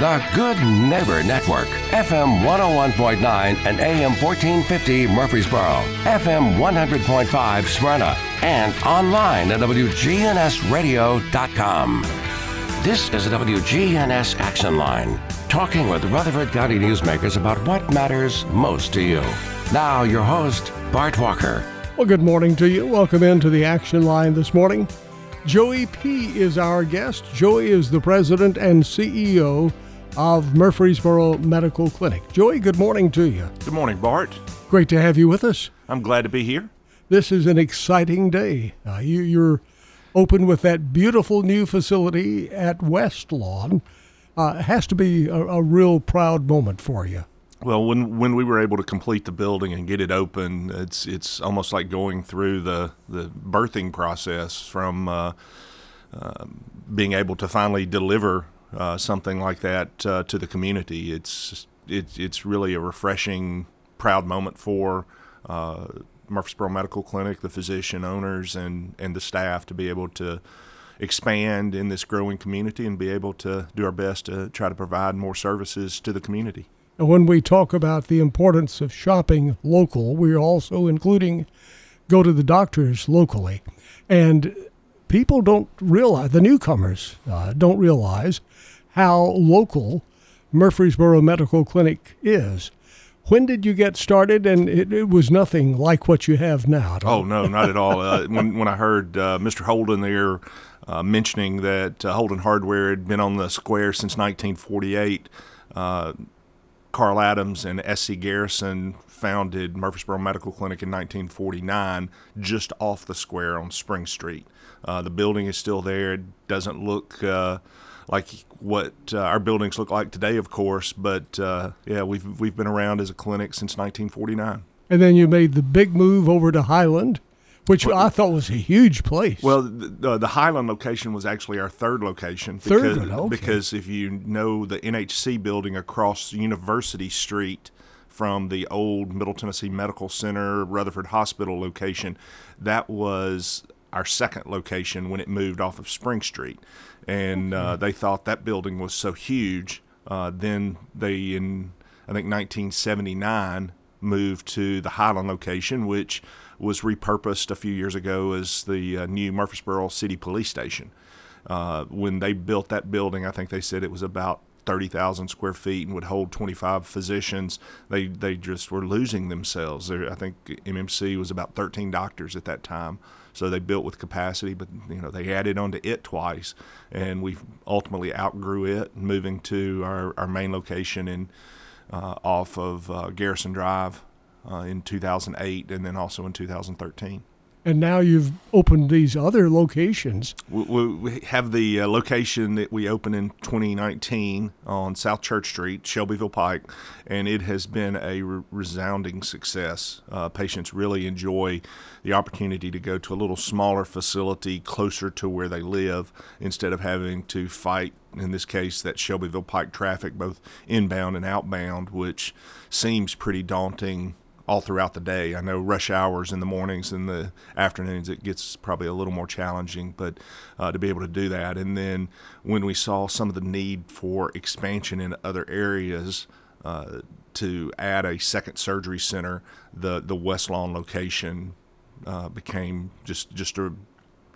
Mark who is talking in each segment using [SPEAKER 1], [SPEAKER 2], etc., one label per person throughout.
[SPEAKER 1] The Good Neighbor Network, FM 101.9 and AM 1450 Murfreesboro, FM 100.5 Smyrna, and online at WGNSradio.com. This is the WGNS Action Line, talking with Rutherford County newsmakers about what matters most to you. Now, your host, Bart Walker.
[SPEAKER 2] Well, good morning to you. Welcome into the Action Line this morning. Joey Peay is our guest. Joey is the president and CEO of Murfreesboro Medical Clinic. Joey, good morning to you.
[SPEAKER 3] Good morning, Bart.
[SPEAKER 2] Great to have you with us.
[SPEAKER 3] I'm glad to be here.
[SPEAKER 2] This is an exciting day. Uh, you, you're open with that beautiful new facility at West Lawn. Uh, has to be a, a real proud moment for you.
[SPEAKER 3] Well, when when we were able to complete the building and get it open, it's it's almost like going through the the birthing process from uh, uh, being able to finally deliver uh, something like that uh, to the community. It's it, it's really a refreshing, proud moment for uh, Murfreesboro Medical Clinic, the physician owners, and and the staff to be able to expand in this growing community and be able to do our best to try to provide more services to the community.
[SPEAKER 2] And when we talk about the importance of shopping local, we're also including go to the doctors locally. And people don't realize, the newcomers uh, don't realize how local Murfreesboro Medical Clinic is. When did you get started? And it, it was nothing like what you have now.
[SPEAKER 3] Oh no, not at all. Uh, when when I heard uh, Mr. Holden there uh, mentioning that uh, Holden Hardware had been on the square since 1948. Uh, Carl Adams and S.C. Garrison founded Murfreesboro Medical Clinic in 1949, just off the square on Spring Street. Uh, the building is still there. It doesn't look uh, like what uh, our buildings look like today, of course, but uh, yeah, we've we've been around as a clinic since 1949.
[SPEAKER 2] And then you made the big move over to Highland which well, I thought was a huge place.
[SPEAKER 3] Well, the, the, Highland location was actually our third location.
[SPEAKER 2] Because, third, okay.
[SPEAKER 3] Because if you know the NHC building across University Street from the old Middle Tennessee Medical Center, Rutherford Hospital location, that was our second location when it moved off of Spring Street. And uh, they thought that building was so huge. Uh, then they, in I think 1979, moved to the Highland location, which was repurposed a few years ago as the uh, new Murfreesboro City Police Station. Uh, when they built that building, I think they said it was about 30,000 square feet and would hold 25 physicians. They they just were losing themselves. I think MMC was about 13 doctors at that time, so they built with capacity. But you know they added onto it twice, and we ultimately outgrew it, moving to our, our main location in uh, off of uh, Garrison Drive uh, in 2008 and then also in 2013.
[SPEAKER 2] And now you've opened these other locations.
[SPEAKER 3] We, we have the uh, location that we opened in 2019 on South Church Street, Shelbyville Pike, and it has been a re- resounding success. Uh, patients really enjoy the opportunity to go to a little smaller facility closer to where they live instead of having to fight, in this case, that Shelbyville Pike traffic, both inbound and outbound, which seems pretty daunting all throughout the day. I know rush hours in the mornings and the afternoons it gets probably a little more challenging, but uh, to be able to do that. And then when we saw some of the need for expansion in other areas. Uh, to add a second surgery center, the the West Lawn location uh, became just just a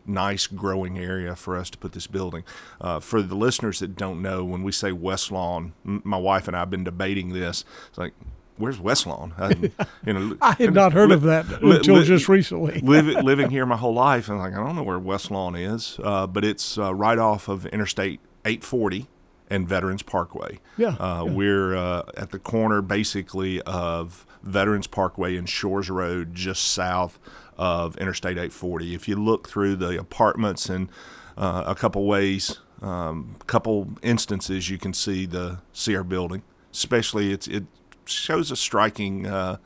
[SPEAKER 3] nice growing area for us to put this building. Uh, for the listeners that don't know, when we say West Lawn, m- my wife and I have been debating this. It's like where's West Lawn? I,
[SPEAKER 2] you know, I had not heard li- of that until li- just recently.
[SPEAKER 3] living, living here my whole life, and like I don't know where West Lawn is, uh, but it's uh, right off of Interstate 840 and Veterans Parkway.
[SPEAKER 2] Yeah,
[SPEAKER 3] uh,
[SPEAKER 2] yeah.
[SPEAKER 3] we're uh, at the corner basically of Veterans Parkway and Shores Road, just south of Interstate 840. If you look through the apartments and uh, a couple ways, um, couple instances, you can see the see our building. Especially, it's it shows a striking. Uh,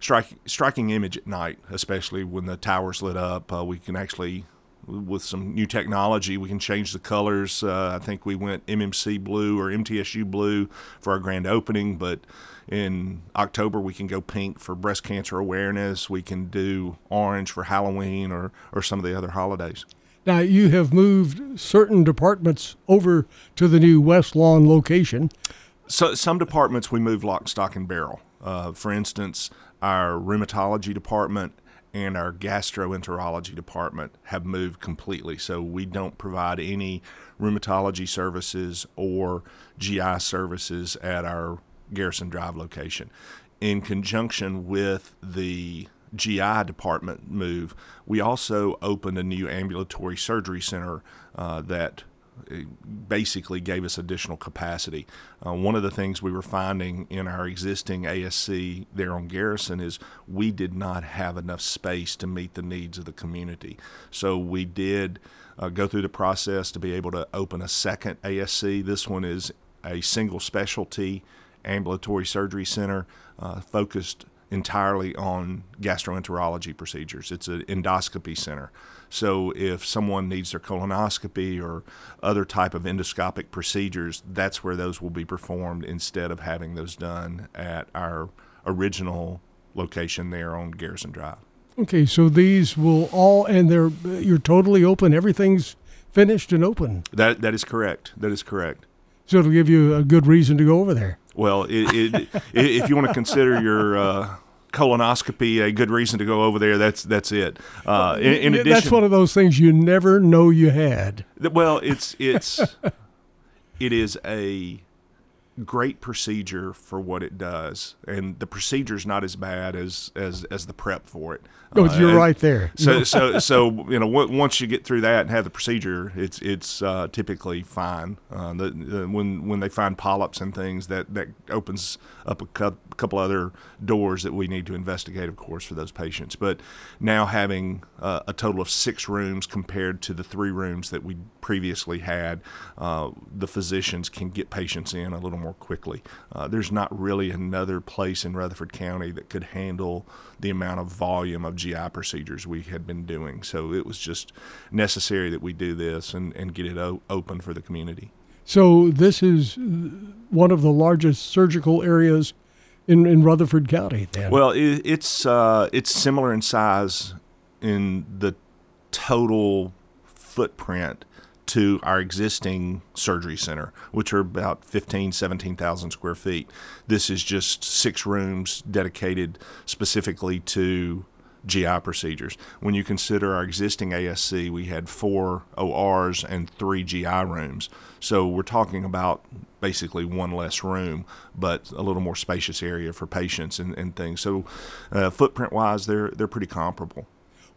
[SPEAKER 3] striking striking image at night, especially when the tower's lit up. Uh, we can actually, with some new technology, we can change the colors. Uh, I think we went MMC blue or MTSU blue for our grand opening, but in October we can go pink for breast cancer awareness. We can do orange for Halloween or or some of the other holidays.
[SPEAKER 2] Now, you have moved certain departments over to the new West Lawn location.
[SPEAKER 3] So, some departments we move lock, stock, and barrel. Uh, for instance, our rheumatology department and our gastroenterology department have moved completely. So we don't provide any rheumatology services or GI services at our Garrison Drive location. In conjunction with the GI department move, we also opened a new ambulatory surgery center uh, that basically gave us additional capacity. Uh, one of the things we were finding in our existing ASC there on Garrison is we did not have enough space to meet the needs of the community. So we did uh, go through the process to be able to open a second ASC. This one is a single specialty ambulatory surgery center uh, focused entirely on gastroenterology procedures. It's an endoscopy center. So if someone needs their colonoscopy or other type of endoscopic procedures, that's where those will be performed instead of having those done at our original location there on Garrison Drive.
[SPEAKER 2] Okay, so these will all and they're you're totally open. Everything's finished and open.
[SPEAKER 3] That that is correct. That is correct.
[SPEAKER 2] So it'll give you a good reason to go over there.
[SPEAKER 3] Well, it, it, if you want to consider your uh, colonoscopy a good reason to go over there, that's that's it.
[SPEAKER 2] Uh, in, in addition, that's one of those things you never know you had.
[SPEAKER 3] Well, it's it's it is a great procedure for what it does, and the procedure is not as bad as as as the prep for it.
[SPEAKER 2] Oh, uh, you're right there.
[SPEAKER 3] So so so you know once you get through that and have the procedure, it's it's uh, typically fine. Uh, the, the, when when they find polyps and things, that that opens up a couple other doors that we need to investigate, of course, for those patients. But now having uh, a total of six rooms compared to the three rooms that we previously had, uh, the physicians can get patients in a little more quickly. Uh, there's not really another place in Rutherford County that could handle the amount of volume of GI procedures we had been doing. So it was just necessary that we do this and, and get it o- open for the community.
[SPEAKER 2] So this is one of the largest surgical areas in, in Rutherford County. Then.
[SPEAKER 3] Well, it, it's uh, it's similar in size in the total footprint to our existing surgery center, which are about 15, 17,000 square feet. This is just six rooms dedicated specifically to GI procedures. When you consider our existing ASC, we had four ORs and three GI rooms. So we're talking about basically one less room, but a little more spacious area for patients and, and things. So uh, footprint wise, they're, they're pretty comparable.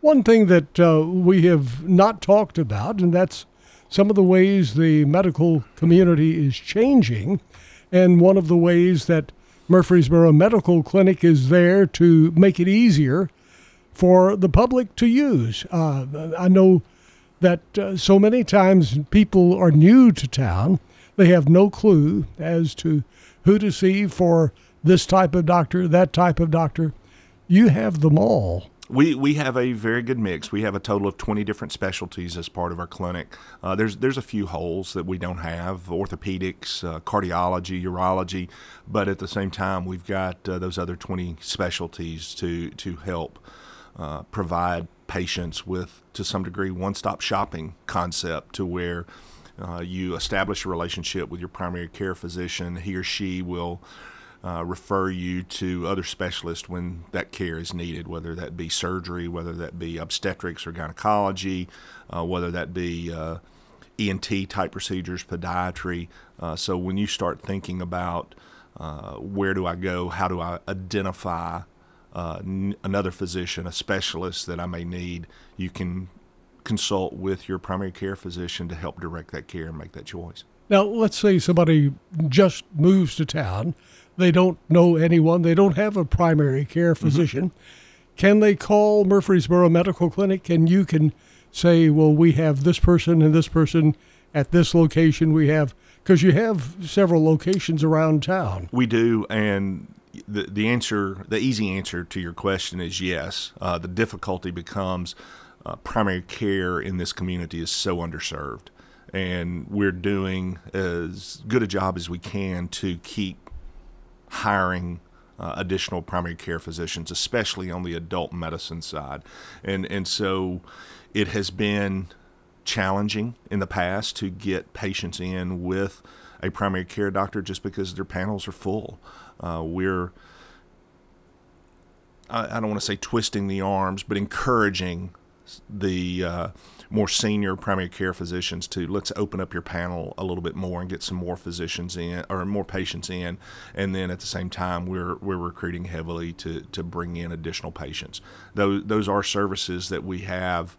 [SPEAKER 2] One thing that uh, we have not talked about, and that's some of the ways the medical community is changing, and one of the ways that Murfreesboro Medical Clinic is there to make it easier for the public to use. Uh, I know that uh, so many times people are new to town, they have no clue as to who to see for this type of doctor, that type of doctor. You have them all.
[SPEAKER 3] We, we have a very good mix. We have a total of 20 different specialties as part of our clinic. Uh, there's there's a few holes that we don't have orthopedics, uh, cardiology, urology, but at the same time, we've got uh, those other 20 specialties to, to help uh, provide patients with, to some degree, one stop shopping concept to where uh, you establish a relationship with your primary care physician. He or she will uh, refer you to other specialists when that care is needed, whether that be surgery, whether that be obstetrics or gynecology, uh, whether that be uh, ENT type procedures, podiatry. Uh, so when you start thinking about uh, where do I go, how do I identify n- another physician, a specialist that I may need, you can consult with your primary care physician to help direct that care and make that choice.
[SPEAKER 2] Now, let's say somebody just moves to town they don't know anyone, they don't have a primary care mm-hmm. physician. Mm-hmm. Can they call Murfreesboro Medical Clinic and you can say, well, we have this person and this person at this location? We have, because you have several locations around town.
[SPEAKER 3] We do. And the, the answer, the easy answer to your question is yes. Uh, the difficulty becomes uh, primary care in this community is so underserved. And we're doing as good a job as we can to keep hiring uh, additional primary care physicians, especially on the adult medicine side. And, and so it has been challenging in the past to get patients in with a primary care doctor just because their panels are full. Uh, we're I, I don't want to say twisting the arms, but encouraging the uh, more senior primary care physicians to let's open up your panel a little bit more and get some more physicians in or more patients in, and then at the same time we're we're recruiting heavily to to bring in additional patients. Those those are services that we have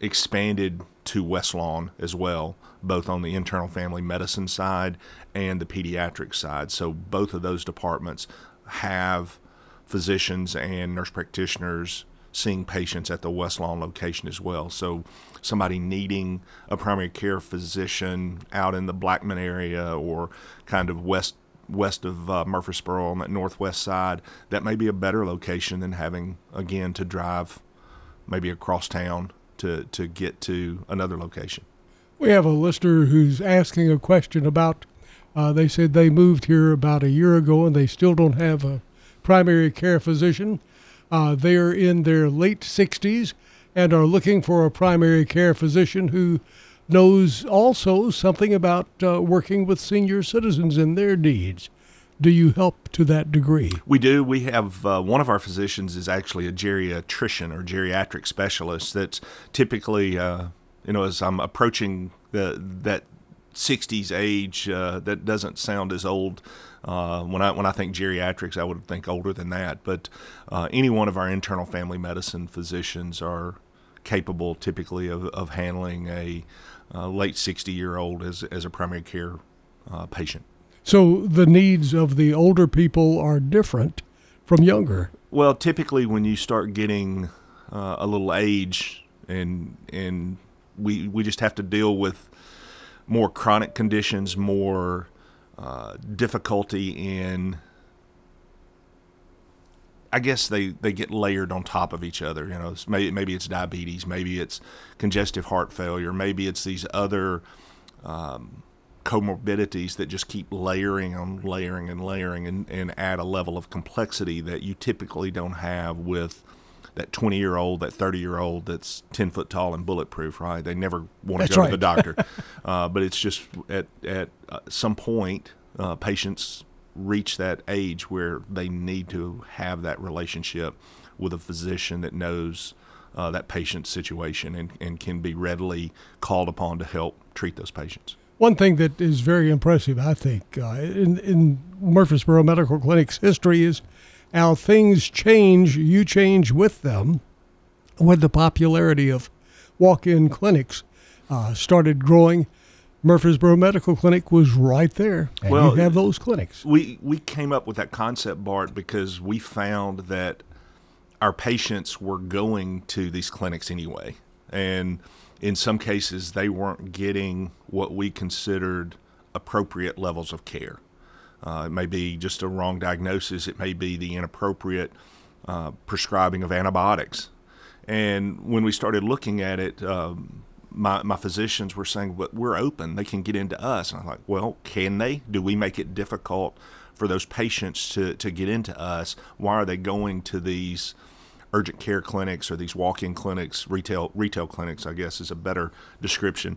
[SPEAKER 3] expanded to West Lawn as well, both on the internal family medicine side and the pediatric side. So both of those departments have physicians and nurse practitioners seeing patients at the West Lawn location as well. So somebody needing a primary care physician out in the Blackman area or kind of west west of uh, Murfreesboro on that northwest side, that may be a better location than having again to drive maybe across town to to get to another location.
[SPEAKER 2] We have a listener who's asking a question about. Uh, they said they moved here about a year ago and they still don't have a primary care physician. Uh, they're in their late 60s and are looking for a primary care physician who knows also something about uh, working with senior citizens and their needs. Do you help to that degree?
[SPEAKER 3] We do. We have uh, one of our physicians is actually a geriatrician or geriatric specialist. That's typically, uh, you know, as I'm approaching the that 60s age, uh, that doesn't sound as old uh, when I when I think geriatrics, I would think older than that. But uh, any one of our internal family medicine physicians are capable, typically, of, of handling a uh, late 60 year old as as a primary care uh, patient.
[SPEAKER 2] So the needs of the older people are different from younger.
[SPEAKER 3] Well, typically, when you start getting uh, a little age, and and we we just have to deal with more chronic conditions, more uh, difficulty in I guess they, they get layered on top of each other. You know, maybe, maybe it's diabetes, maybe it's congestive heart failure, maybe it's these other um, comorbidities that just keep layering on layering and layering and, and add a level of complexity that you typically don't have with that 20 year old, that 30 year old that's 10 foot tall and bulletproof, right? They never want to go right. to the doctor. uh, but it's just at, at uh, some point, uh, patients reach that age where they need to have that relationship with a physician that knows uh, that patient's situation and, and can be readily called upon to help treat those patients.
[SPEAKER 2] One thing that is very impressive, I think, uh, in, in Murfreesboro Medical Clinic's history is how things change, you change with them. When the popularity of walk in clinics uh, started growing, Murfreesboro Medical Clinic was right there. And well, you have those clinics.
[SPEAKER 3] We, we came up with that concept, Bart, because we found that our patients were going to these clinics anyway. And in some cases, they weren't getting what we considered appropriate levels of care. Uh, it may be just a wrong diagnosis. It may be the inappropriate uh, prescribing of antibiotics. And when we started looking at it, um, my, my physicians were saying, but we're open. They can get into us. And I'm like, well, can they? Do we make it difficult for those patients to, to get into us? Why are they going to these urgent care clinics or these walk-in clinics, retail retail clinics, I guess is a better description.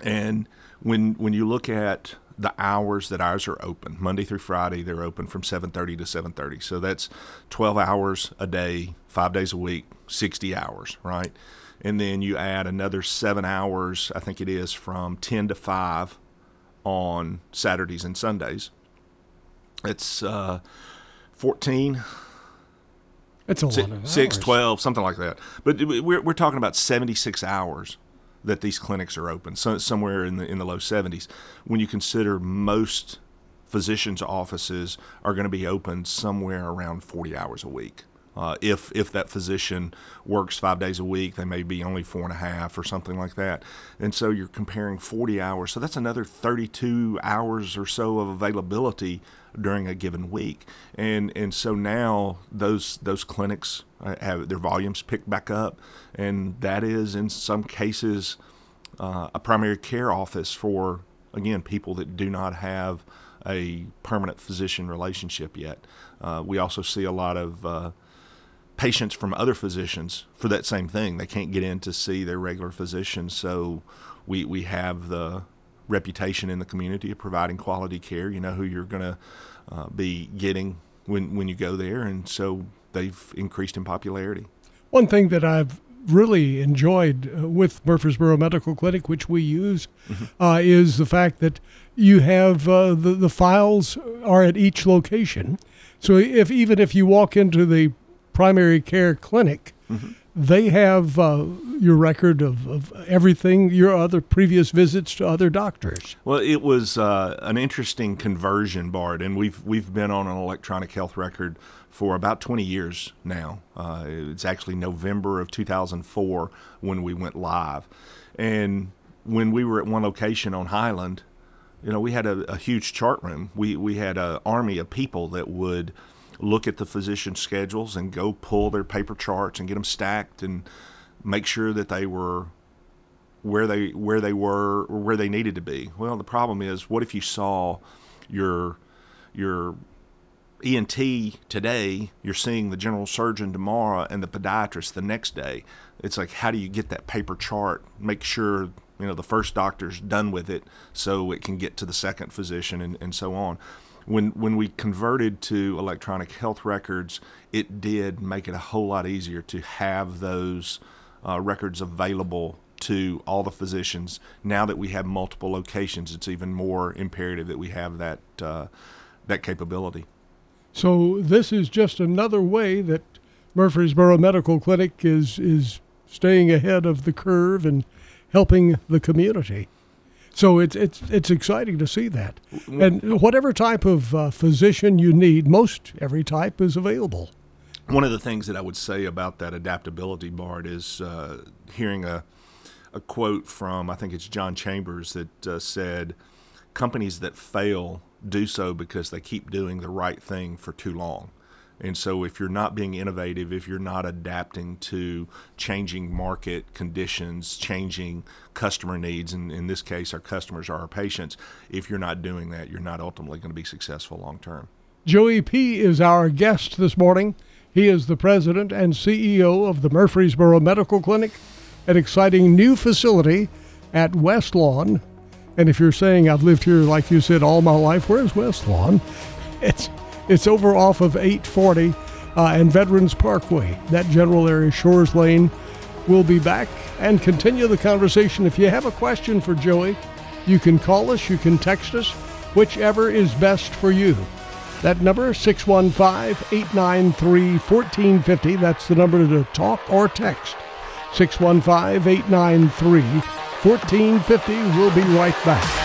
[SPEAKER 3] And when when you look at the hours that ours are open. Monday through friday they're open from 7.30 to 7.30 so that's 12 hours a day five days a week 60 hours right? And then you add another seven hours i think it is from 10 to 5 on saturdays and sundays. It's uh, 14
[SPEAKER 2] it's a lot of
[SPEAKER 3] 6 12 something like that. But we're, we're talking about 76 hours that these clinics are open, so somewhere in the in the low 70s. When you consider most physicians' offices are going to be open somewhere around 40 hours a week. Uh, if if that physician works five days a week, they may be only four and a half or something like that. And so you're comparing 40 hours. So that's another 32 hours or so of availability during a given week. And and so now those those clinics uh, have their volumes picked back up, and that is in some cases uh, a primary care office for again people that do not have a permanent physician relationship yet. Uh, we also see a lot of uh, patients from other physicians for that same thing. They can't get in to see their regular physician, so we we have the reputation in the community of providing quality care. You know who you're going to uh, be getting when when you go there, and so they've increased in popularity.
[SPEAKER 2] One thing that I've really enjoyed uh, with Murfreesboro Medical Clinic, which we use, mm-hmm. uh, is the fact that you have uh, the the files are at each location. So if even if you walk into the primary care clinic, mm-hmm. They have uh, your record of, of everything, your other previous visits to other doctors.
[SPEAKER 3] Well, it was uh, an interesting conversion, Bart, and we've we've been on an electronic health record for about 20 years now. Uh, it's actually November of 2004 when we went live, and when we were at one location on Highland, you know, we had a, a huge chart room. We we had an army of people that would look at the physician schedules and go pull their paper charts and get them stacked and make sure that they were where they where they were or where they needed to be. Well, the problem is, what if you saw your your ENT today, you're seeing the general surgeon tomorrow and the podiatrist the next day. It's like how do you get that paper chart, make sure you know the first doctor's done with it so it can get to the second physician and, and so on when when we converted to electronic health records, it did make it a whole lot easier to have those uh, records available to all the physicians. Now that we have multiple locations, it's even more imperative that we have that uh, that capability.
[SPEAKER 2] So this is just another way that Murfreesboro Medical Clinic is is staying ahead of the curve and helping the community. So it's it's it's exciting to see that. And whatever type of uh, physician you need, most every type is available.
[SPEAKER 3] One of the things that I would say about that adaptability, Bart, is uh, hearing a a quote from I think it's John Chambers that uh, said, "Companies that fail do so because they keep doing the right thing for too long." And so, if you're not being innovative, if you're not adapting to changing market conditions, changing customer needs, and in this case, our customers are our patients, if you're not doing that, you're not ultimately going to be successful long term.
[SPEAKER 2] Joey Peay is our guest this morning. He is the president and CEO of the Murfreesboro Medical Clinic, an exciting new facility at West Lawn. And if you're saying I've lived here, like you said, all my life, where's West Lawn? It's it's over off of 840 uh, and Veterans Parkway, that general area, Shores Lane. We'll be back and continue the conversation. If you have a question for Joey, you can call us, you can text us, whichever is best for you. That number, 615-893-1450. That's the number to talk or text. 615-893-1450. We'll be right back.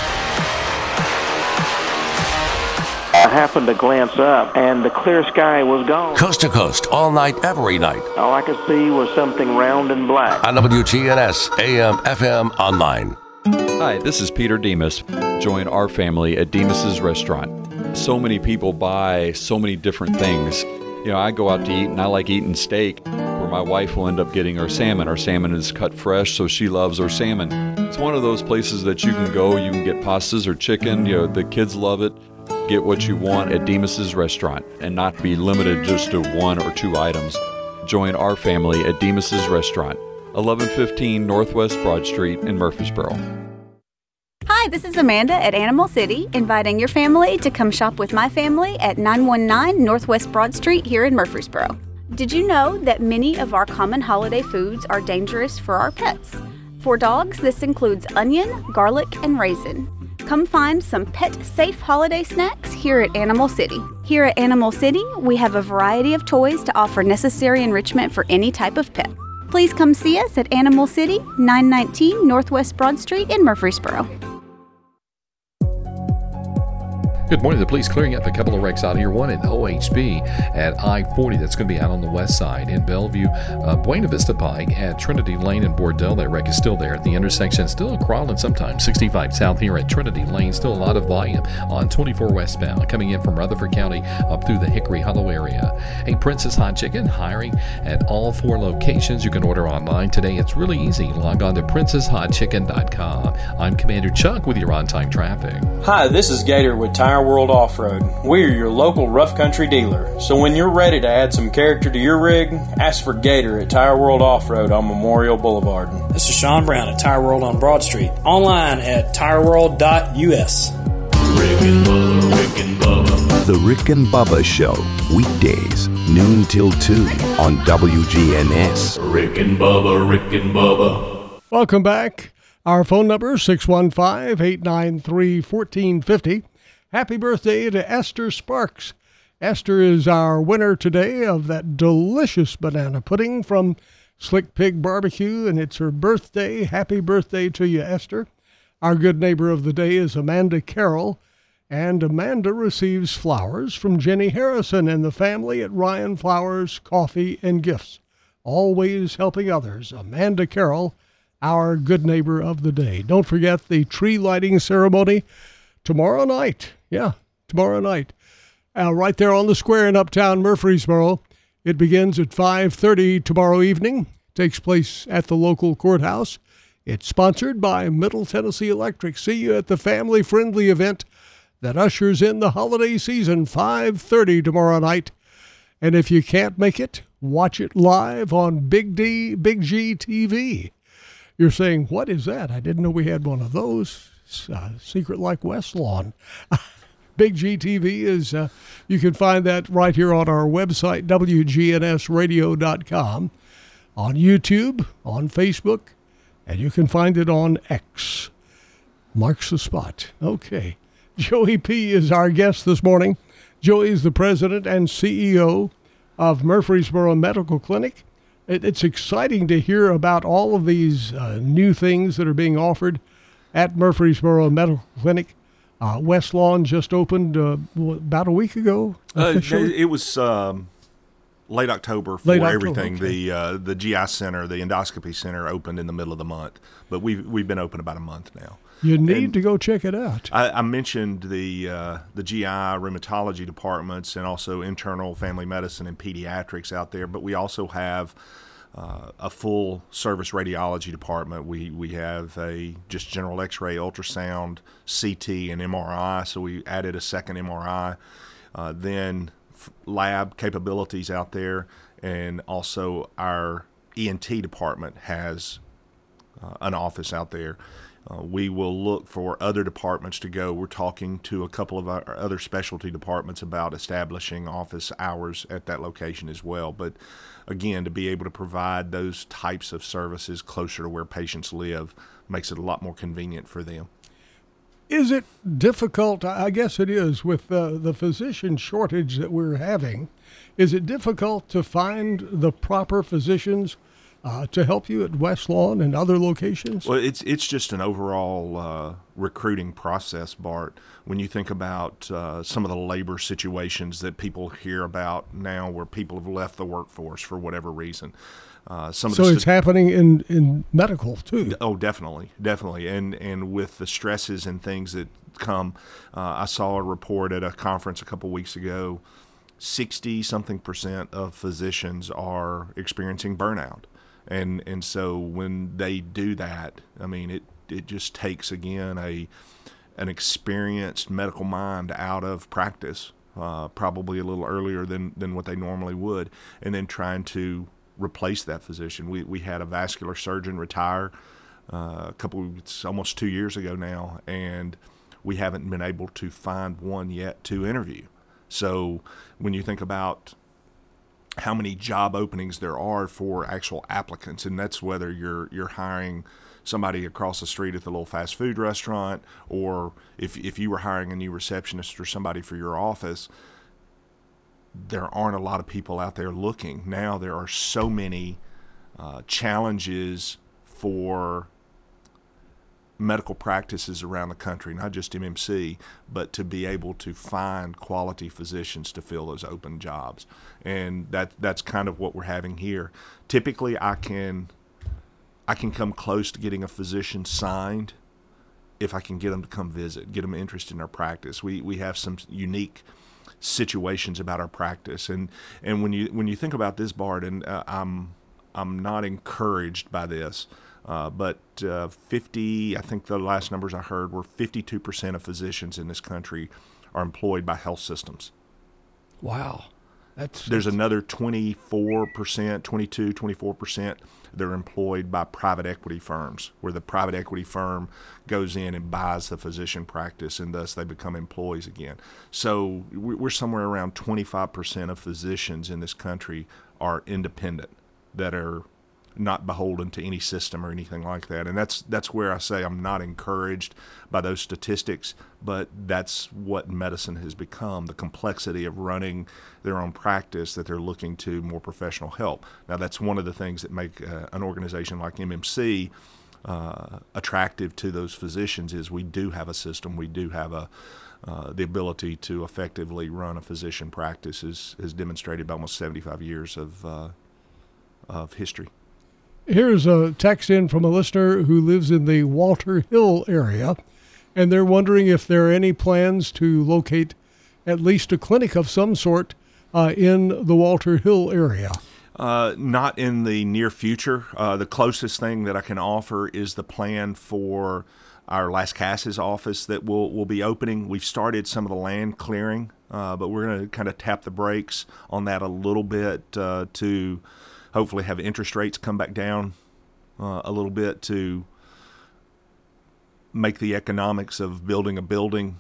[SPEAKER 4] I happened to glance up, and the clear sky was gone.
[SPEAKER 1] Coast to coast, all night, every night.
[SPEAKER 4] All I could see was something round and black.
[SPEAKER 1] On WGNS, AM, FM, online.
[SPEAKER 5] Hi, this is Peter Demos. Join our family at Demos's Restaurant. So many people buy so many different things. You know, I go out to eat and I like eating steak, where my wife will end up getting our salmon. Our salmon is cut fresh, so she loves our salmon. It's one of those places that you can go, you can get pastas or chicken. You know, the kids love it get what you want at Demos's restaurant and not be limited just to one or two items. Join our family at Demos's restaurant, 1115 Northwest Broad Street in Murfreesboro.
[SPEAKER 6] Hi, this is Amanda at Animal City, inviting your family to come shop with my family at 919 Northwest Broad Street here in Murfreesboro. Did you know that many of our common holiday foods are dangerous for our pets? For dogs, this includes onion, garlic, and raisin. Come find some pet safe holiday snacks here at Animal City. Here at Animal City, we have a variety of toys to offer necessary enrichment for any type of pet. Please come see us at Animal City, 919 Northwest Broad Street in Murfreesboro.
[SPEAKER 7] Good morning. The police clearing up a couple of wrecks out here. One in OHB at I 40, that's going to be out on the west side. In Bellevue, uh, Buena Vista Pike at Trinity Lane in Bordeaux. That wreck is still there at the intersection. Still crawling sometimes. 65 south here at Trinity Lane. Still a lot of volume on 24 westbound coming in from Rutherford County up through the Hickory Hollow area. A Prince's Hot Chicken hiring at all four locations. You can order online today. It's really easy. Log on to princeshotchicken.com. I'm Commander Chuck with your on time traffic.
[SPEAKER 8] Hi, this is Gator with Tire Tire World Off Road. We're your local rough country dealer, so when you're ready to add some character to your rig, ask for Gator at Tire World Off Road on Memorial Boulevard.
[SPEAKER 9] This is Sean Brown at Tire World on Broad Street. Online at tireworld.us.
[SPEAKER 10] Rick and Bubba, Rick and Bubba.
[SPEAKER 11] The Rick and Bubba Show, weekdays, noon till 2 on WGNS.
[SPEAKER 10] Rick and Bubba, Rick and Bubba.
[SPEAKER 2] Welcome back. Our phone number 615-893-1450. Happy birthday to Esther Sparks. Esther is our winner today of that delicious banana pudding from Slick Pig Barbecue, and it's her birthday. Happy birthday to you, Esther. Our good neighbor of the day is Amanda Carroll, and Amanda receives flowers from Jenny Harrison and the family at Ryan Flowers Coffee and Gifts. Always helping others. Amanda Carroll, our good neighbor of the day. Don't forget the tree lighting ceremony tomorrow night. Yeah, tomorrow night. Uh, right there on the square in Uptown Murfreesboro. It begins at 5:30 tomorrow evening. Takes place at the local courthouse. It's sponsored by Middle Tennessee Electric. See you at the family-friendly event that ushers in the holiday season 5:30 tomorrow night. And if you can't make it, watch it live on Big D Big G TV. You're saying, "What is that? I didn't know we had one of those." Uh, secret like West Lawn. Big G TV is, uh, you can find that right here on our website, WGNSradio.com, on YouTube, on Facebook, and you can find it on X. Marks the spot. Okay. Joey Peay is our guest this morning. Joey is the president and CEO of Murfreesboro Medical Clinic. It's exciting to hear about all of these uh, new things that are being offered at Murfreesboro Medical Clinic. Uh, West Lawn just opened uh, about a week ago.
[SPEAKER 3] Uh, it was um, late October for
[SPEAKER 2] Late October,
[SPEAKER 3] everything.
[SPEAKER 2] okay.
[SPEAKER 3] The uh, the GI center, the endoscopy center, opened in the middle of the month, but we've we've been open about a month now.
[SPEAKER 2] You need
[SPEAKER 3] And-
[SPEAKER 2] to go check it out.
[SPEAKER 3] I, I mentioned the uh, the GI rheumatology departments and also internal family medicine and pediatrics out there, but we also have uh, a full service radiology department. We we have a just general X-ray, ultrasound, CT, and MRI. So we added a second MRI. Uh, then f- lab capabilities out there, and also our ENT department has uh, an office out there. Uh, we will look for other departments to go. We're talking to a couple of our other specialty departments about establishing office hours at that location as well. But again, to be able to provide those types of services closer to where patients live makes it a lot more convenient for them.
[SPEAKER 2] Is it difficult? I guess it is with the, the physician shortage that we're having. Is it difficult to find the proper physicians uh, to help you at West Lawn and other locations?
[SPEAKER 3] Well, it's it's just an overall uh, recruiting process, Bart. When you think about uh, some of the labor situations that people hear about now, where people have left the workforce for whatever reason, uh, some of
[SPEAKER 2] so it's happening in, in medical too.
[SPEAKER 3] Oh, definitely, definitely, and and with the stresses and things that come, uh, I saw a report at a conference a couple weeks ago. Sixty something percent of physicians are experiencing burnout, and and so when they do that, I mean it it just takes again a an experienced medical mind out of practice, uh, probably a little earlier than than what they normally would, and then trying to replace that physician. We we had a vascular surgeon retire uh, a couple, it's almost two years ago now, and we haven't been able to find one yet to interview. So when you think about how many job openings there are for actual applicants, and that's whether you're you're hiring somebody across the street at the little fast food restaurant, or if if you were hiring a new receptionist or somebody for your office, there aren't a lot of people out there looking. Now there are so many uh, challenges for medical practices around the country, not just MMC, but to be able to find quality physicians to fill those open jobs. And that that's kind of what we're having here. Typically I can I can come close to getting a physician signed if I can get them to come visit, get them interested in our practice. We we have some unique situations about our practice, and and when you when you think about this, Bart, and uh, I'm I'm not encouraged by this, uh, but uh, 50, I think the last numbers I heard were 52% of physicians in this country are employed by health systems.
[SPEAKER 2] Wow. That's,
[SPEAKER 3] There's another 24%, 22, 24% that are employed by private equity firms, where the private equity firm goes in and buys the physician practice, and thus they become employees again. So we're somewhere around 25% of physicians in this country are independent, that are not beholden to any system or anything like that. And that's that's where I say I'm not encouraged by those statistics, but that's what medicine has become, the complexity of running their own practice that they're looking to more professional help. Now that's one of the things that make uh, an organization like MMC uh, attractive to those physicians is we do have a system, we do have a uh, the ability to effectively run a physician practice is, is demonstrated by almost 75 years of, uh, of history.
[SPEAKER 2] Here's a text in from a listener who lives in the Walter Hill area, and they're wondering if there are any plans to locate at least a clinic of some sort uh, in the Walter Hill area.
[SPEAKER 3] Uh, not in the near future. Uh, the closest thing that I can offer is the plan for our Lascassas office that will will be opening. We've started some of the land clearing, uh, but we're going to kind of tap the brakes on that a little bit uh, to hopefully have interest rates come back down uh, a little bit to make the economics of building a building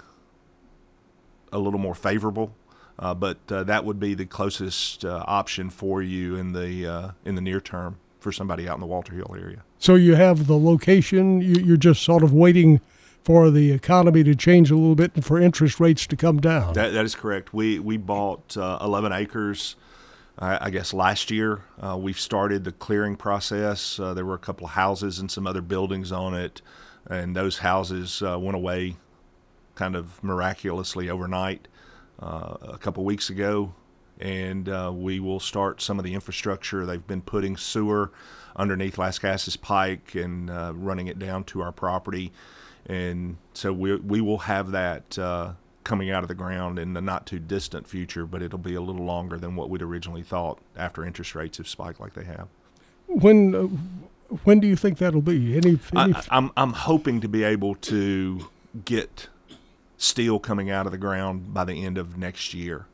[SPEAKER 3] a little more favorable. Uh, but uh, that would be the closest uh, option for you in the uh, in the near term for somebody out in the Walter Hill area.
[SPEAKER 2] So you have the location, you- you're just sort of waiting for the economy to change a little bit and for interest rates to come down.
[SPEAKER 3] That, that is correct. We we bought uh, 11 acres. I guess last year uh, we've started the clearing process. Uh, there were a couple of houses and some other buildings on it, and those houses uh, went away kind of miraculously overnight uh, a couple weeks ago. And uh, we will start some of the infrastructure. They've been putting sewer underneath Lascassas Pike and uh, running it down to our property. And so we, we will have that coming out of the ground in the not too distant future, but it'll be a little longer than what we'd originally thought after interest rates have spiked like they have.
[SPEAKER 2] When uh, when do you think that'll be? Any, any
[SPEAKER 3] I, I'm I'm hoping to be able to get steel coming out of the ground by the end of next year.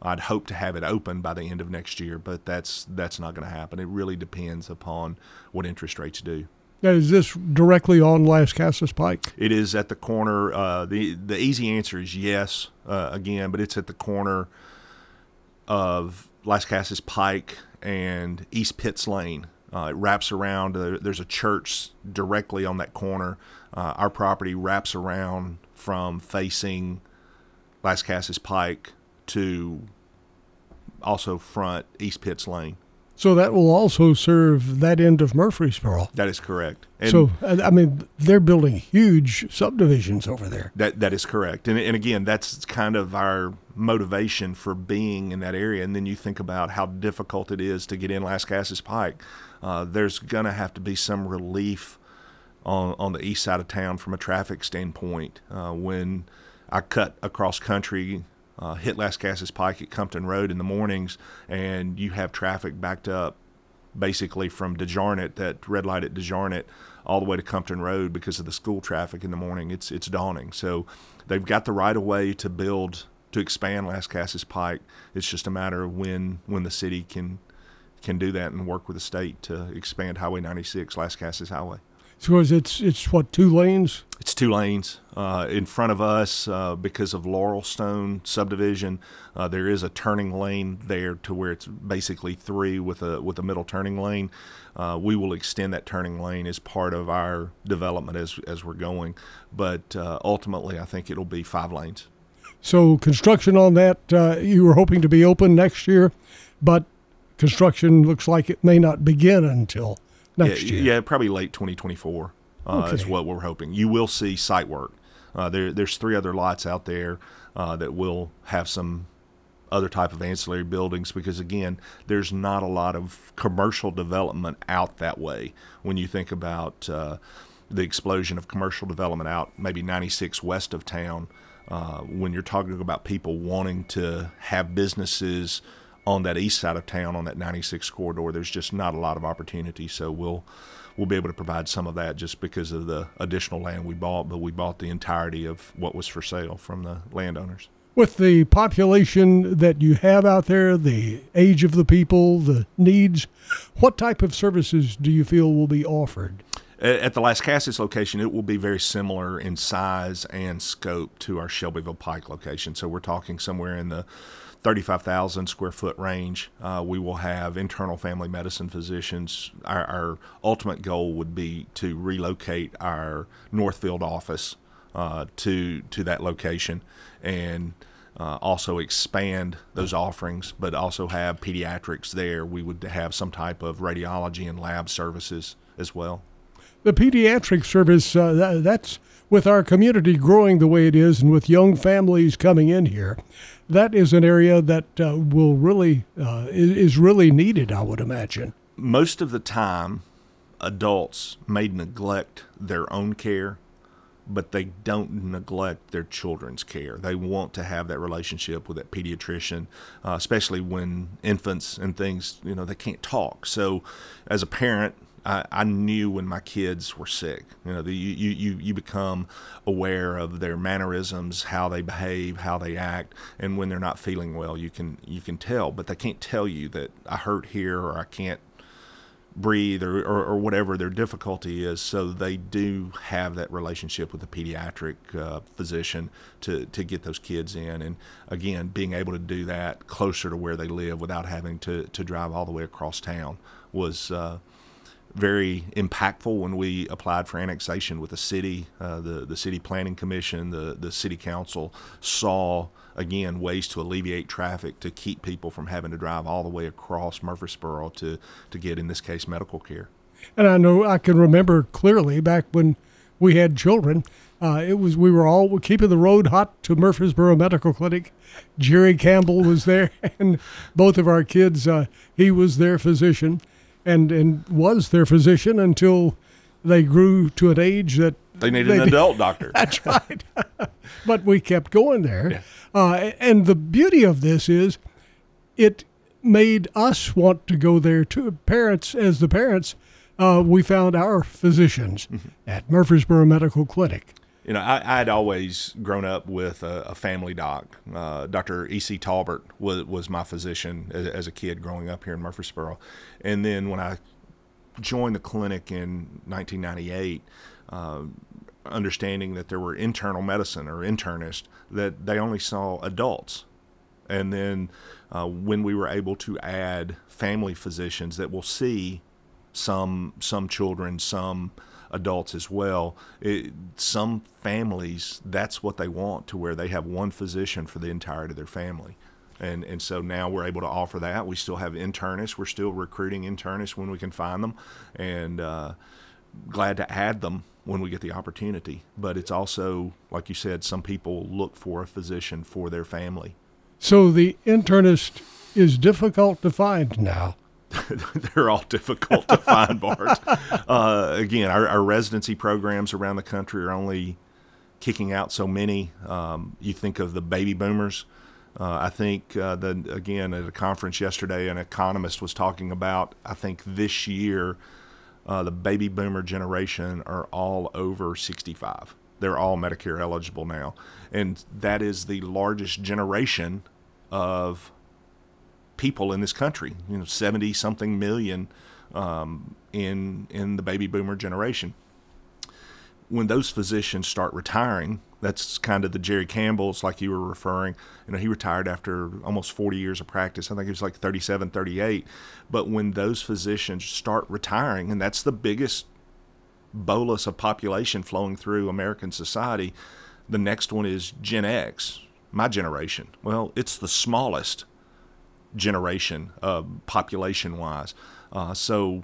[SPEAKER 3] I'd hope to have it open by the end of next year, but that's that's not going to happen. It really depends upon what interest rates do.
[SPEAKER 2] Is this directly on Lascassas Pike?
[SPEAKER 3] It is at the corner. Uh, the The easy answer is yes, uh, again, but it's at the corner of Lascassas Pike and East Pitts Lane. Uh, it wraps around. Uh, there's a church directly on that corner. Uh, our property wraps around from facing Lascassas Pike to also front East Pitts Lane.
[SPEAKER 2] So that will also serve that end of Murfreesboro.
[SPEAKER 3] That is correct. And
[SPEAKER 2] so I mean, they're building huge subdivisions over there.
[SPEAKER 3] That that is correct, and and again, that's kind of our motivation for being in that area. And then you think about how difficult it is to get in Lascassas Pike. Uh, there's going to have to be some relief on on the east side of town from a traffic standpoint. Uh, when I cut across country, uh, hit Lascassas Pike at Compton Road in the mornings, and you have traffic backed up basically from DeJarnette, that red light at DeJarnette, all the way to Compton Road because of the school traffic in the morning. It's it's dawning. So they've got the right of way to build to expand Lascassas Pike. It's just a matter of when when the city can can do that and work with the state to expand Highway 96, Lascassas Highway.
[SPEAKER 2] So it's it's what two lanes?
[SPEAKER 3] It's two lanes uh, in front of us uh, because of Laurelstone subdivision. Uh, there is a turning lane there to where it's basically three with a with a middle turning lane. Uh, we will extend that turning lane as part of our development as as we're going, but uh, ultimately I think it'll be five lanes.
[SPEAKER 2] So construction on that uh, you were hoping to be open next year, but construction looks like it may not begin until next
[SPEAKER 3] yeah,
[SPEAKER 2] year.
[SPEAKER 3] Yeah, probably late 2024 uh, is what we're hoping. You will see site work. Uh, there, there's three other lots out there uh, that will have some other type of ancillary buildings because again, there's not a lot of commercial development out that way. When you think about uh, the explosion of commercial development out maybe 96 west of town, uh, when you're talking about people wanting to have businesses on that east side of town on that 96 corridor, there's just not a lot of opportunity. So we'll we'll be able to provide some of that just because of the additional land we bought, but we bought the entirety of what was for sale from the landowners.
[SPEAKER 2] With the population that you have out there, the age of the people, the needs, what type of services do you feel will be offered?
[SPEAKER 3] At the Lascassas location, it will be very similar in size and scope to our Shelbyville Pike location. So we're talking somewhere in the 35,000 square foot range. Uh, we will have internal family medicine physicians. Our, our, ultimate goal would be to relocate our Northfield office uh, to to that location and. Uh, also expand those offerings, but also have pediatrics there. We would have some type of radiology and lab services as well
[SPEAKER 2] the pediatric service, uh, that, that's with our community growing the way it is and with young families coming in here, that is an area that uh, will really uh, is really needed. I would imagine.
[SPEAKER 3] Most of the time, adults may neglect their own care, but they don't neglect their children's care. They want to have that relationship with that pediatrician, uh, especially when infants and things you know they can't talk. So, as a parent, I, I knew when my kids were sick. You know, the, you, you, you become aware of their mannerisms, how they behave, how they act, and when they're not feeling well, you can you can tell. But they can't tell you that I hurt here or I can't breathe or, or, or, whatever their difficulty is. So they do have that relationship with the pediatric uh, physician to, to get those kids in. And again, being able to do that closer to where they live without having to, to drive all the way across town was uh, very impactful when we applied for annexation with the city. Uh, the the city planning commission, the the city council saw again ways to alleviate traffic to keep people from having to drive all the way across Murfreesboro to to get in this case medical care.
[SPEAKER 2] And I know I can remember clearly back when we had children. Uh, it was we were all keeping the road hot to Murfreesboro Medical Clinic. Jerry Campbell was there, and both of our kids. Uh, he was their physician, and and was their physician until they grew to an age that
[SPEAKER 3] they needed they, an adult doctor.
[SPEAKER 2] That's right. but we kept going there, yeah. uh, and the beauty of this is, it made us want to go there too. Parents, as the parents, uh, we found our physicians mm-hmm. at Murfreesboro Medical Clinic
[SPEAKER 3] you know, I, I'd always grown up with a, a family doc. Uh, Dr. E.C. Talbert was, was my physician as, as, a kid growing up here in Murfreesboro. And then when I joined the clinic in 1998, uh, understanding that there were internal medicine or internists, that they only saw adults. And then uh, when we were able to add family physicians that will see some some children, some adults as well. It, some families, that's what they want to where they have one physician for the entirety of their family. And, and so now we're able to offer that. We still have internists. We're still recruiting internists when we can find them, and uh, glad to add them when we get the opportunity. But it's also, like you said, some people look for a physician for their family.
[SPEAKER 2] So the internist is difficult to find now.
[SPEAKER 3] they're all difficult to find, Bart. Uh, again, our, our, residency programs around the country are only kicking out so many. Um, you think of the baby boomers. Uh, I think uh, that again at a conference yesterday, an economist was talking about. I think this year, uh, the baby boomer generation are all over 65. They're all Medicare eligible now, and that is the largest generation of people in this country. You know, seventy something million um, in in the baby boomer generation. When those physicians start retiring, that's kind of the Jerry Campbell's, like you were referring. You know, he retired after almost 40 years of practice. I think he was like 37, 38. But when those physicians start retiring, and that's the biggest bolus of population flowing through American society, the next one is Gen X, my generation. Well, it's the smallest generation, uh, population wise. Uh, so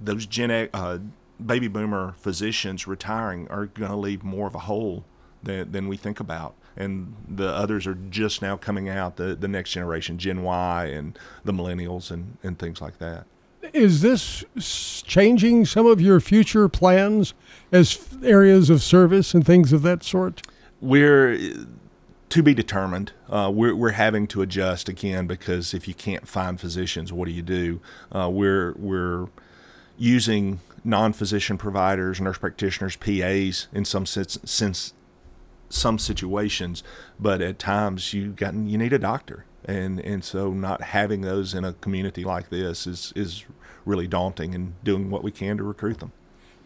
[SPEAKER 3] those Gen X, uh, baby boomer physicians retiring are going to leave more of a hole than, than we think about. And the others are just now coming out, the, the next generation, Gen Y and the millennials and, and things like that.
[SPEAKER 2] Is this changing some of your future plans as areas of service and things of that sort?
[SPEAKER 3] We're to be determined. Uh, we're, we're having to adjust again because if you can't find physicians, what do you do? Uh, we're we're using non-physician providers, nurse practitioners, PAs in some sense, some situations, but at times you got you need a doctor, and and so not having those in a community like this is is really daunting, and doing what we can to recruit them.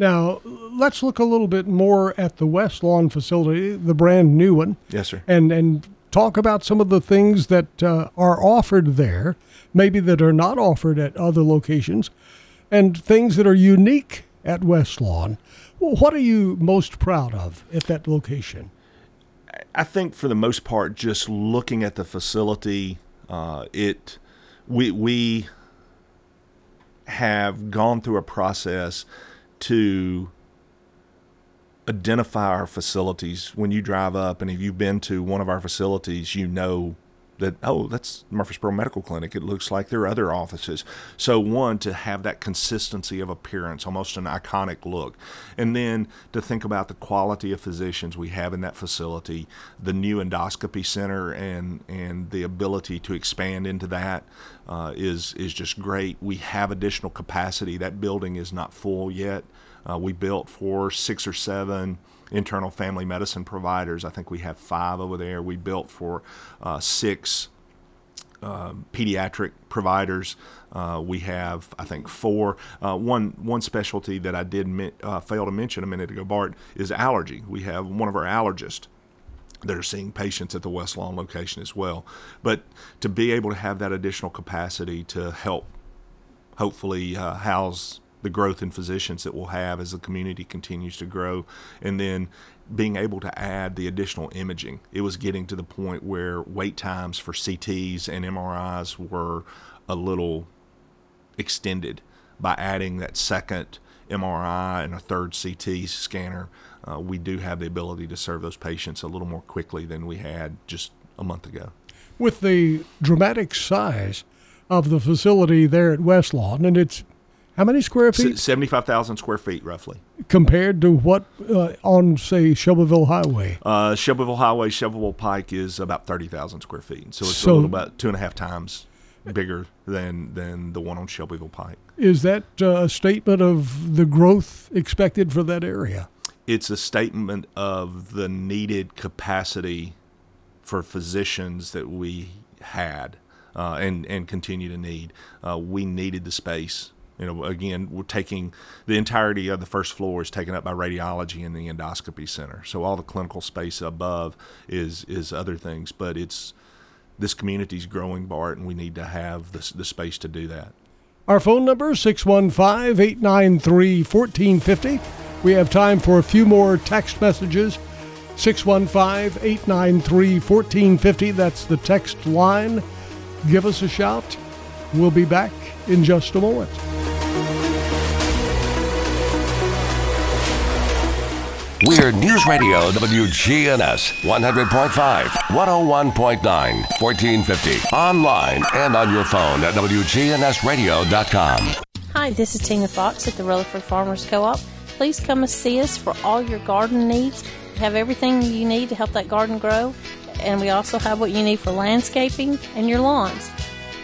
[SPEAKER 2] Now, let's look a little bit more at the West Lawn facility, the brand new one.
[SPEAKER 3] Yes, sir.
[SPEAKER 2] And and talk about some of the things that uh, are offered there, maybe that are not offered at other locations, and things that are unique at West Lawn. Well, what are you most proud of at that location?
[SPEAKER 3] I think for the most part, just looking at the facility, uh, it we we have gone through a process to identify our facilities. When you drive up and if you've been to one of our facilities you know that oh that's Murfreesboro Medical Clinic. It looks like there are other offices. So one to have that consistency of appearance almost an iconic look. And then to think about the quality of physicians we have in that facility the new endoscopy center and and the ability to expand into that uh, is is just great. We have additional capacity. That building is not full yet. Uh, we built for six or seven internal family medicine providers. I think we have five over there. We built for uh, six um, pediatric providers. Uh, we have, I think, four. Uh, one one specialty that I did mi- uh, fail to mention a minute ago, Bart, is allergy. We have one of our allergists that are seeing patients at the West Lawn location as well. But to be able to have that additional capacity to help, hopefully, uh, house the growth in physicians that we'll have as the community continues to grow, and then being able to add the additional imaging. It was getting to the point where wait times for CTs and MRIs were a little extended by adding that second MRI and a third CT scanner. Uh, we do have the ability to serve those patients a little more quickly than we had just a month ago.
[SPEAKER 2] With the dramatic size of the facility there at West Lawn, and it's how many square feet?
[SPEAKER 3] Seventy-five thousand square feet, roughly.
[SPEAKER 2] Compared to what uh, on say Shelbyville Highway?
[SPEAKER 3] Uh, Shelbyville Highway, Shelbyville Pike is about thirty thousand square feet, so it's so, a little about two and a half times bigger than than the one on Shelbyville Pike.
[SPEAKER 2] Is that uh, a statement of the growth expected for that area?
[SPEAKER 3] It's a statement of the needed capacity for physicians that we had uh, and and continue to need. Uh, we needed the space you know, again, we're taking the entirety of the first floor is taken up by radiology and the endoscopy center. So all the clinical space above is is other things, but it's this community is growing, Bart, and we need to have the, the space to do that.
[SPEAKER 2] Our phone number 615-893-1450. We have time for a few more text messages. 615-893-1450. That's the text line. Give us a shout. We'll be back in just a moment.
[SPEAKER 1] We're News Radio WGNS 100.5, 101.9, 1450. Online and on your phone at WGNSradio.com.
[SPEAKER 12] Hi, this is Tina Fox at the Rutherford Farmers Co-op. Please come and see us for all your garden needs. We have everything you need to help that garden grow, and we also have what you need for landscaping and your lawns.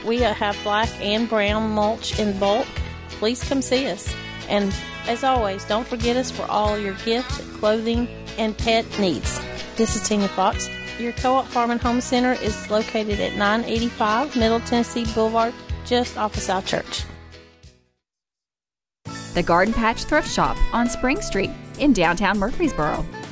[SPEAKER 12] We have black and brown mulch in bulk. Please come see us. And as always, don't forget us for all your gift, clothing, and pet needs. This is Tina Fox. Your Co-op Farm and Home Center is located at 985 Middle Tennessee Boulevard, just off of South Church.
[SPEAKER 13] The Garden Patch Thrift Shop on Spring Street in downtown Murfreesboro.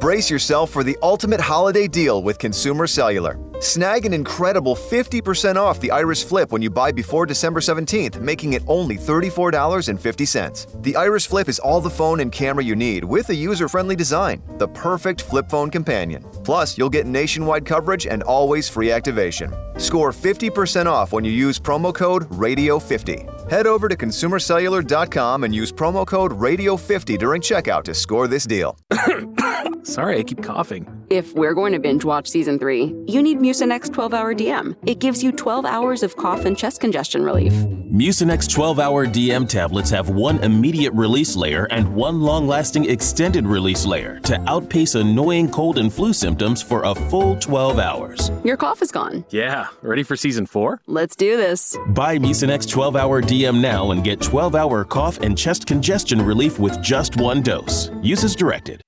[SPEAKER 14] Brace yourself for the ultimate holiday deal with Consumer Cellular. Snag an incredible 50% off the Iris Flip when you buy before December 17th, making it only $34.50. The Iris Flip is all the phone and camera you need with a user friendly design, the perfect flip phone companion. Plus, you'll get nationwide coverage and always free activation. Score 50% off when you use promo code RADIO50. Head over to consumercellular.com and use promo code RADIO50 during checkout to score this deal.
[SPEAKER 15] Sorry, I keep coughing.
[SPEAKER 16] If we're going to binge watch season three, you need Mucinex 12 Hour DM. It gives you 12 hours of cough and chest congestion relief.
[SPEAKER 17] Mucinex 12 Hour DM tablets have one immediate release layer and one long lasting extended release layer to outpace annoying cold and flu symptoms for a full 12 hours.
[SPEAKER 16] Your cough is gone.
[SPEAKER 15] Yeah, ready for season four?
[SPEAKER 16] Let's do this.
[SPEAKER 17] Buy Mucinex 12 Hour DM now and get 12 hour cough and chest congestion relief with just one dose. Use as directed.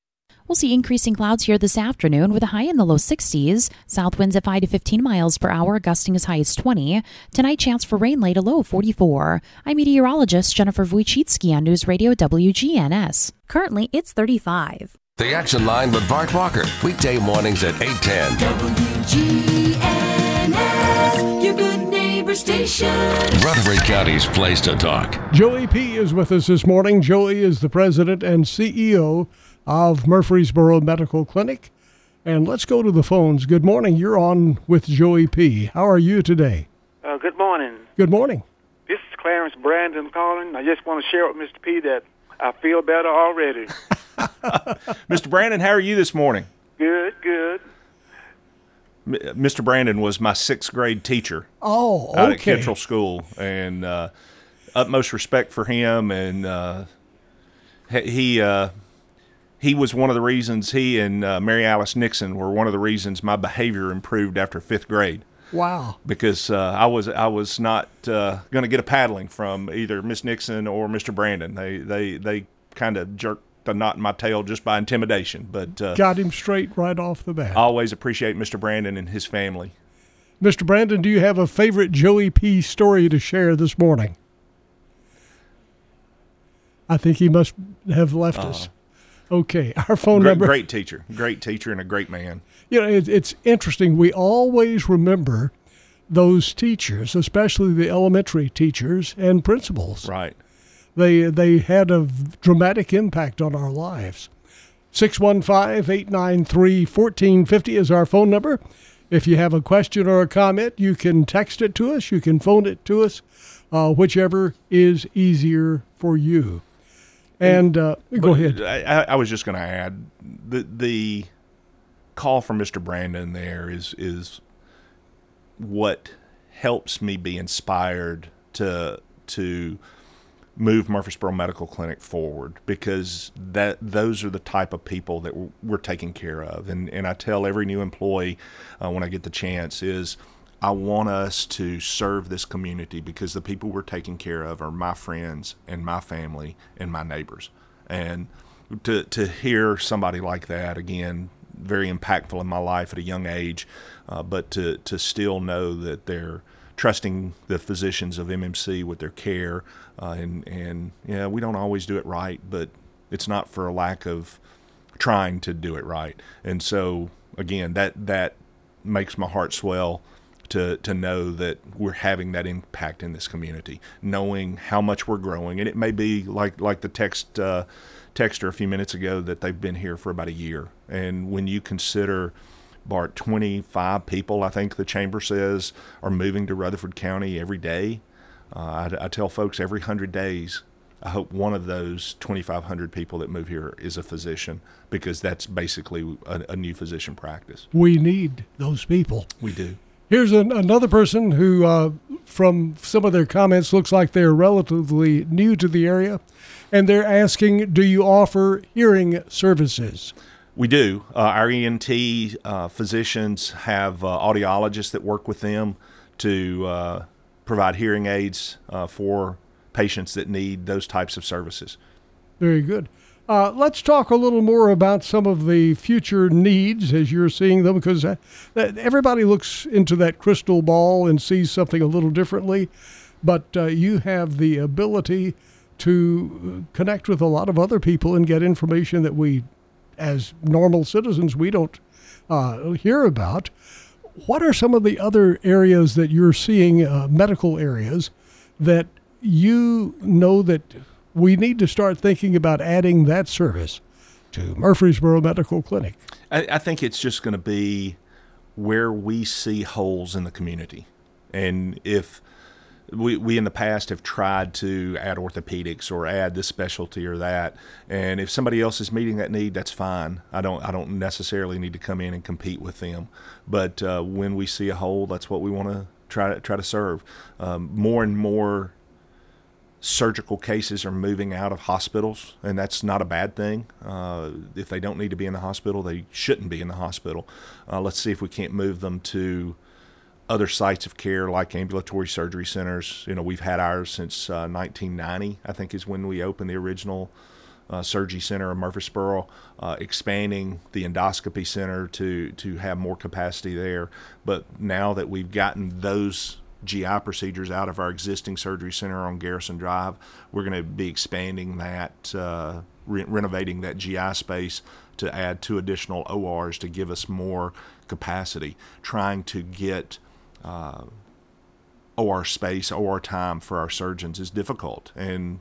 [SPEAKER 18] We'll see increasing clouds here this afternoon with a high in the low 60s. South winds at 5 to 15 miles per hour, gusting as high as 20. Tonight, chance for rain late, a low of 44. I'm meteorologist Jennifer Wojcicki on News Radio WGNS. Currently, it's 35.
[SPEAKER 1] The Action Line with Bart Walker. Weekday mornings at 810.
[SPEAKER 19] WGNS, your good neighbor station.
[SPEAKER 1] Rutherford County's place to talk.
[SPEAKER 2] Joey Peay. is with us this morning. Joey is the president and CEO of Murfreesboro Medical Clinic. And let's go to the phones. Good morning. You're on with Joey Peay. How are you today?
[SPEAKER 20] Uh, good morning.
[SPEAKER 2] Good morning.
[SPEAKER 20] This is Clarence Brandon calling. I just want to share with Mr. Peay that I feel better already.
[SPEAKER 3] Mr. Brandon, how are you this morning?
[SPEAKER 20] good, good.
[SPEAKER 3] M- Mr. Brandon was my sixth grade teacher.
[SPEAKER 2] Oh,
[SPEAKER 3] out at
[SPEAKER 2] okay.
[SPEAKER 3] Kittrell School, and uh, utmost respect for him. And uh, he he, uh, he was one of the reasons. He and uh, Mary Alice Nixon were one of the reasons my behavior improved after fifth grade.
[SPEAKER 2] Wow.
[SPEAKER 3] Because uh, I was I was not uh, going to get a paddling from either Miss Nixon or Mr. Brandon. They they they kind of jerked the knot in my tail just by intimidation. But uh,
[SPEAKER 2] Got him straight right off the bat.
[SPEAKER 3] I always appreciate Mr. Brandon and his family.
[SPEAKER 2] Mr. Brandon, do you have a favorite Joey Peay. story to share this morning? I think he must have left us. Okay, our phone
[SPEAKER 3] great,
[SPEAKER 2] number.
[SPEAKER 3] great teacher, great teacher, and a great man.
[SPEAKER 2] You know, it, it's interesting. We always remember those teachers, especially the elementary teachers and principals.
[SPEAKER 3] Right.
[SPEAKER 2] They they had a dramatic impact on our lives. 615-893-1450 is our phone number. If you have a question or a comment, you can text it to us. You can phone it to us, uh, whichever is easier for you. And uh, go ahead.
[SPEAKER 3] I, I was just going to add the the call from Mr. Brandon there is is what helps me be inspired to to move Murfreesboro Medical Clinic forward because that those are the type of people that we're, we're taking care of and and I tell every new employee uh, when I get the chance is I want us to serve this community because the people we're taking care of are my friends and my family and my neighbors. And to to hear somebody like that again very impactful in my life at a young age uh, but to to still know that they're trusting the physicians of MMC with their care uh, and and yeah we don't always do it right but it's not for a lack of trying to do it right. And so again that that makes my heart swell to to know that we're having that impact in this community, knowing how much we're growing, and it may be like like the text uh, texter a few minutes ago that they've been here for about a year, and when you consider. Bart, 25 people, I think the chamber says, are moving to Rutherford County every day. Uh, I, I tell folks every 100 days, I hope one of those 2,500 people that move here is a physician because that's basically a, a new physician practice.
[SPEAKER 2] We need those people.
[SPEAKER 3] We do.
[SPEAKER 2] Here's an, another person who, uh, from some of their comments, looks like they're relatively new to the area, and they're asking, "Do you offer hearing services?"
[SPEAKER 3] We do. Uh, our ENT uh, physicians have uh, audiologists that work with them to uh, provide hearing aids uh, for patients that need those types of services.
[SPEAKER 2] Very good. Uh, let's talk a little more about some of the future needs as you're seeing them, because uh, everybody looks into that crystal ball and sees something a little differently. But uh, you have the ability to uh, connect with a lot of other people and get information that we, as normal citizens, we don't uh, hear about. what are some of the other areas that you're seeing, uh, medical areas, that you know that we need to start thinking about adding that service to Murfreesboro Medical Clinic?
[SPEAKER 3] I, I think it's just going to be where we see holes in the community. And if we, we in the past have tried to add orthopedics or add this specialty or that, and if somebody else is meeting that need, that's fine. I don't I don't necessarily need to come in and compete with them. But uh, when we see a hole, that's what we want to try to try to serve. Um, more and more surgical cases are moving out of hospitals, and that's not a bad thing. Uh, if they don't need to be in the hospital, they shouldn't be in the hospital. Uh, let's see if we can't move them to other sites of care like ambulatory surgery centers. You know, we've had ours since uh, 1990, I think is when we opened the original uh, surgery center in Murfreesboro, uh, expanding the endoscopy center to, to have more capacity there. But now that we've gotten those GI procedures out of our existing surgery center on Garrison Drive. We're going to be expanding that, uh, re- renovating that GI space to add two additional ORs to give us more capacity, trying to get uh, OR space, OR time for our surgeons is difficult. And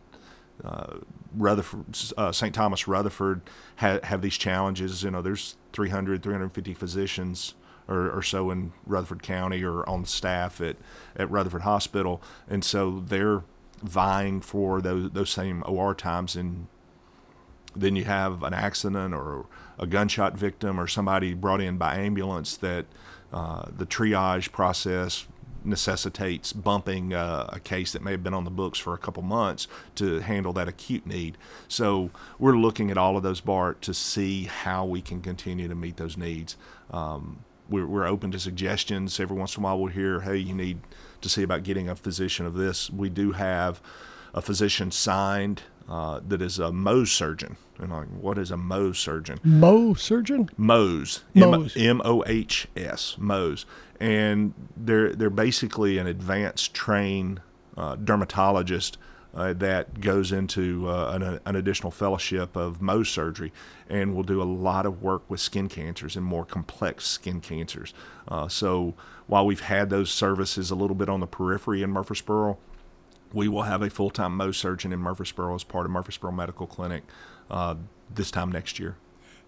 [SPEAKER 3] uh, Rutherford, uh, St. Thomas Rutherford ha- have these challenges. You know, there's 300, 350 physicians or, or so in Rutherford County or on staff at, at Rutherford Hospital. And so they're vying for those, those same OR times. And then you have an accident or a gunshot victim or somebody brought in by ambulance that uh, the triage process necessitates bumping uh, a case that may have been on the books for a couple months to handle that acute need. So we're looking at all of those, Bart, to see how we can continue to meet those needs. Um, we're, we're open to suggestions. Every once in a while, we'll hear, hey, you need to see about getting a physician of this. We do have a physician signed uh, that is a Mohs surgeon. And like, what is a Mohs surgeon?
[SPEAKER 2] Mo surgeon?
[SPEAKER 3] Mohs.
[SPEAKER 2] Mohs.
[SPEAKER 3] M O H S. Mohs. And they're they're basically an advanced trained uh, dermatologist uh, that goes into uh, an, an, additional fellowship of Mohs surgery, and will do a lot of work with skin cancers and more complex skin cancers. Uh, so while we've had those services a little bit on the periphery in Murfreesboro, we will have a full-time Mohs surgeon in Murfreesboro as part of Murfreesboro Medical Clinic uh, this time next year.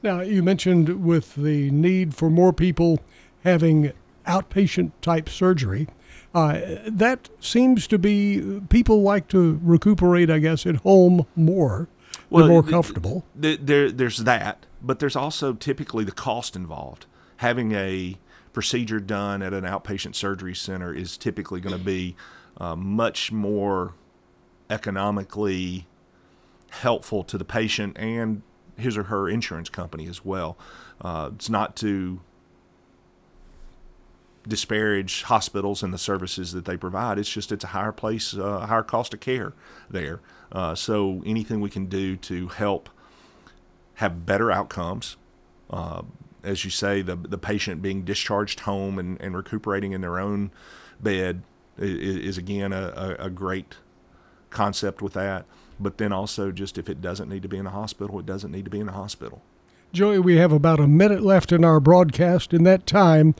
[SPEAKER 2] Now, you mentioned with the need for more people having outpatient type surgery. Uh, that seems to be people like to recuperate, I guess, at home more. Well, They're more comfortable.
[SPEAKER 3] there, there's that, but there's also typically the cost involved. Having a procedure done at an outpatient surgery center is typically going to be uh, much more economically helpful to the patient and his or her insurance company as well. Uh, it's not to disparage hospitals and the services that they provide. It's just it's a higher place, uh, higher cost of care there. Uh, so anything we can do to help have better outcomes, uh, as you say, the the patient being discharged home and, and recuperating in their own bed is, is again a, a, a great concept with that. But then also just if it doesn't need to be in the hospital, it doesn't need to be in the hospital.
[SPEAKER 2] Joey, we have about a minute left in our broadcast. In that time,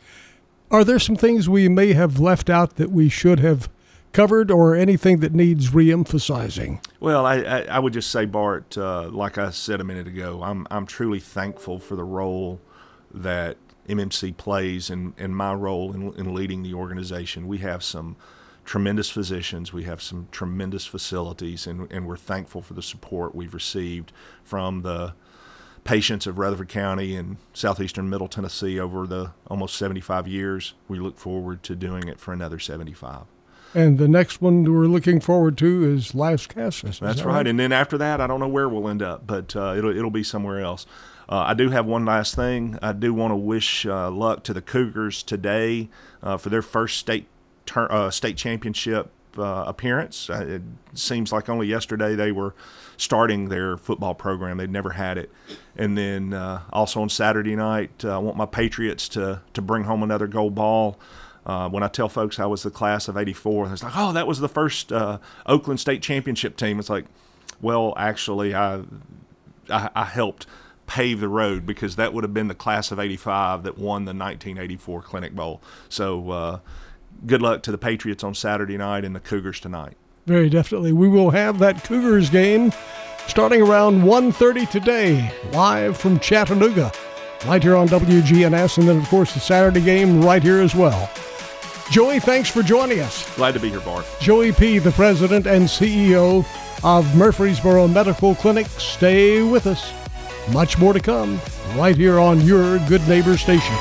[SPEAKER 2] are there some things we may have left out that we should have covered, or anything that needs reemphasizing?
[SPEAKER 3] Well, I, I, I would just say, Bart, uh, like I said a minute ago, I'm I'm truly thankful for the role that MMC plays in, in my role in, in leading the organization. We have some tremendous physicians, we have some tremendous facilities, and, and we're thankful for the support we've received from the patients of Rutherford County and southeastern Middle Tennessee over the almost 75 years. We look forward to doing it for another 75.
[SPEAKER 2] And the next one we're looking forward to is Lascassas.
[SPEAKER 3] That's
[SPEAKER 2] that
[SPEAKER 3] right.
[SPEAKER 2] right.
[SPEAKER 3] And then after that, I don't know where we'll end up, but uh, it'll it'll be somewhere else. Uh, I do have one last thing. I do want to wish uh, luck to the Cougars today uh, for their first state ter- uh, state championship uh, appearance. it seems like only yesterday they were starting their football program. They'd never had it. And then uh, also on Saturday night, uh, I want my Patriots to, to bring home another gold ball. Uh, when I tell folks I was the class of 84, it's like, oh, that was the first uh, Oakland State Championship team. It's like, well, actually, I, I, I helped pave the road because that would have been the class of 85 that won the 1984 Clinic Bowl. So uh, good luck to the Patriots on Saturday night and the Cougars tonight.
[SPEAKER 2] Very definitely. We will have that Cougars game starting around 1.30 today, live from Chattanooga, right here on WGNS, and then, of course, the Saturday game right here as well. Joey, thanks for joining us.
[SPEAKER 3] Glad to be here, Bart.
[SPEAKER 2] Joey Peay., the president and CEO of Murfreesboro Medical Clinic. Stay with us. Much more to come right here on your Good Neighbor Station.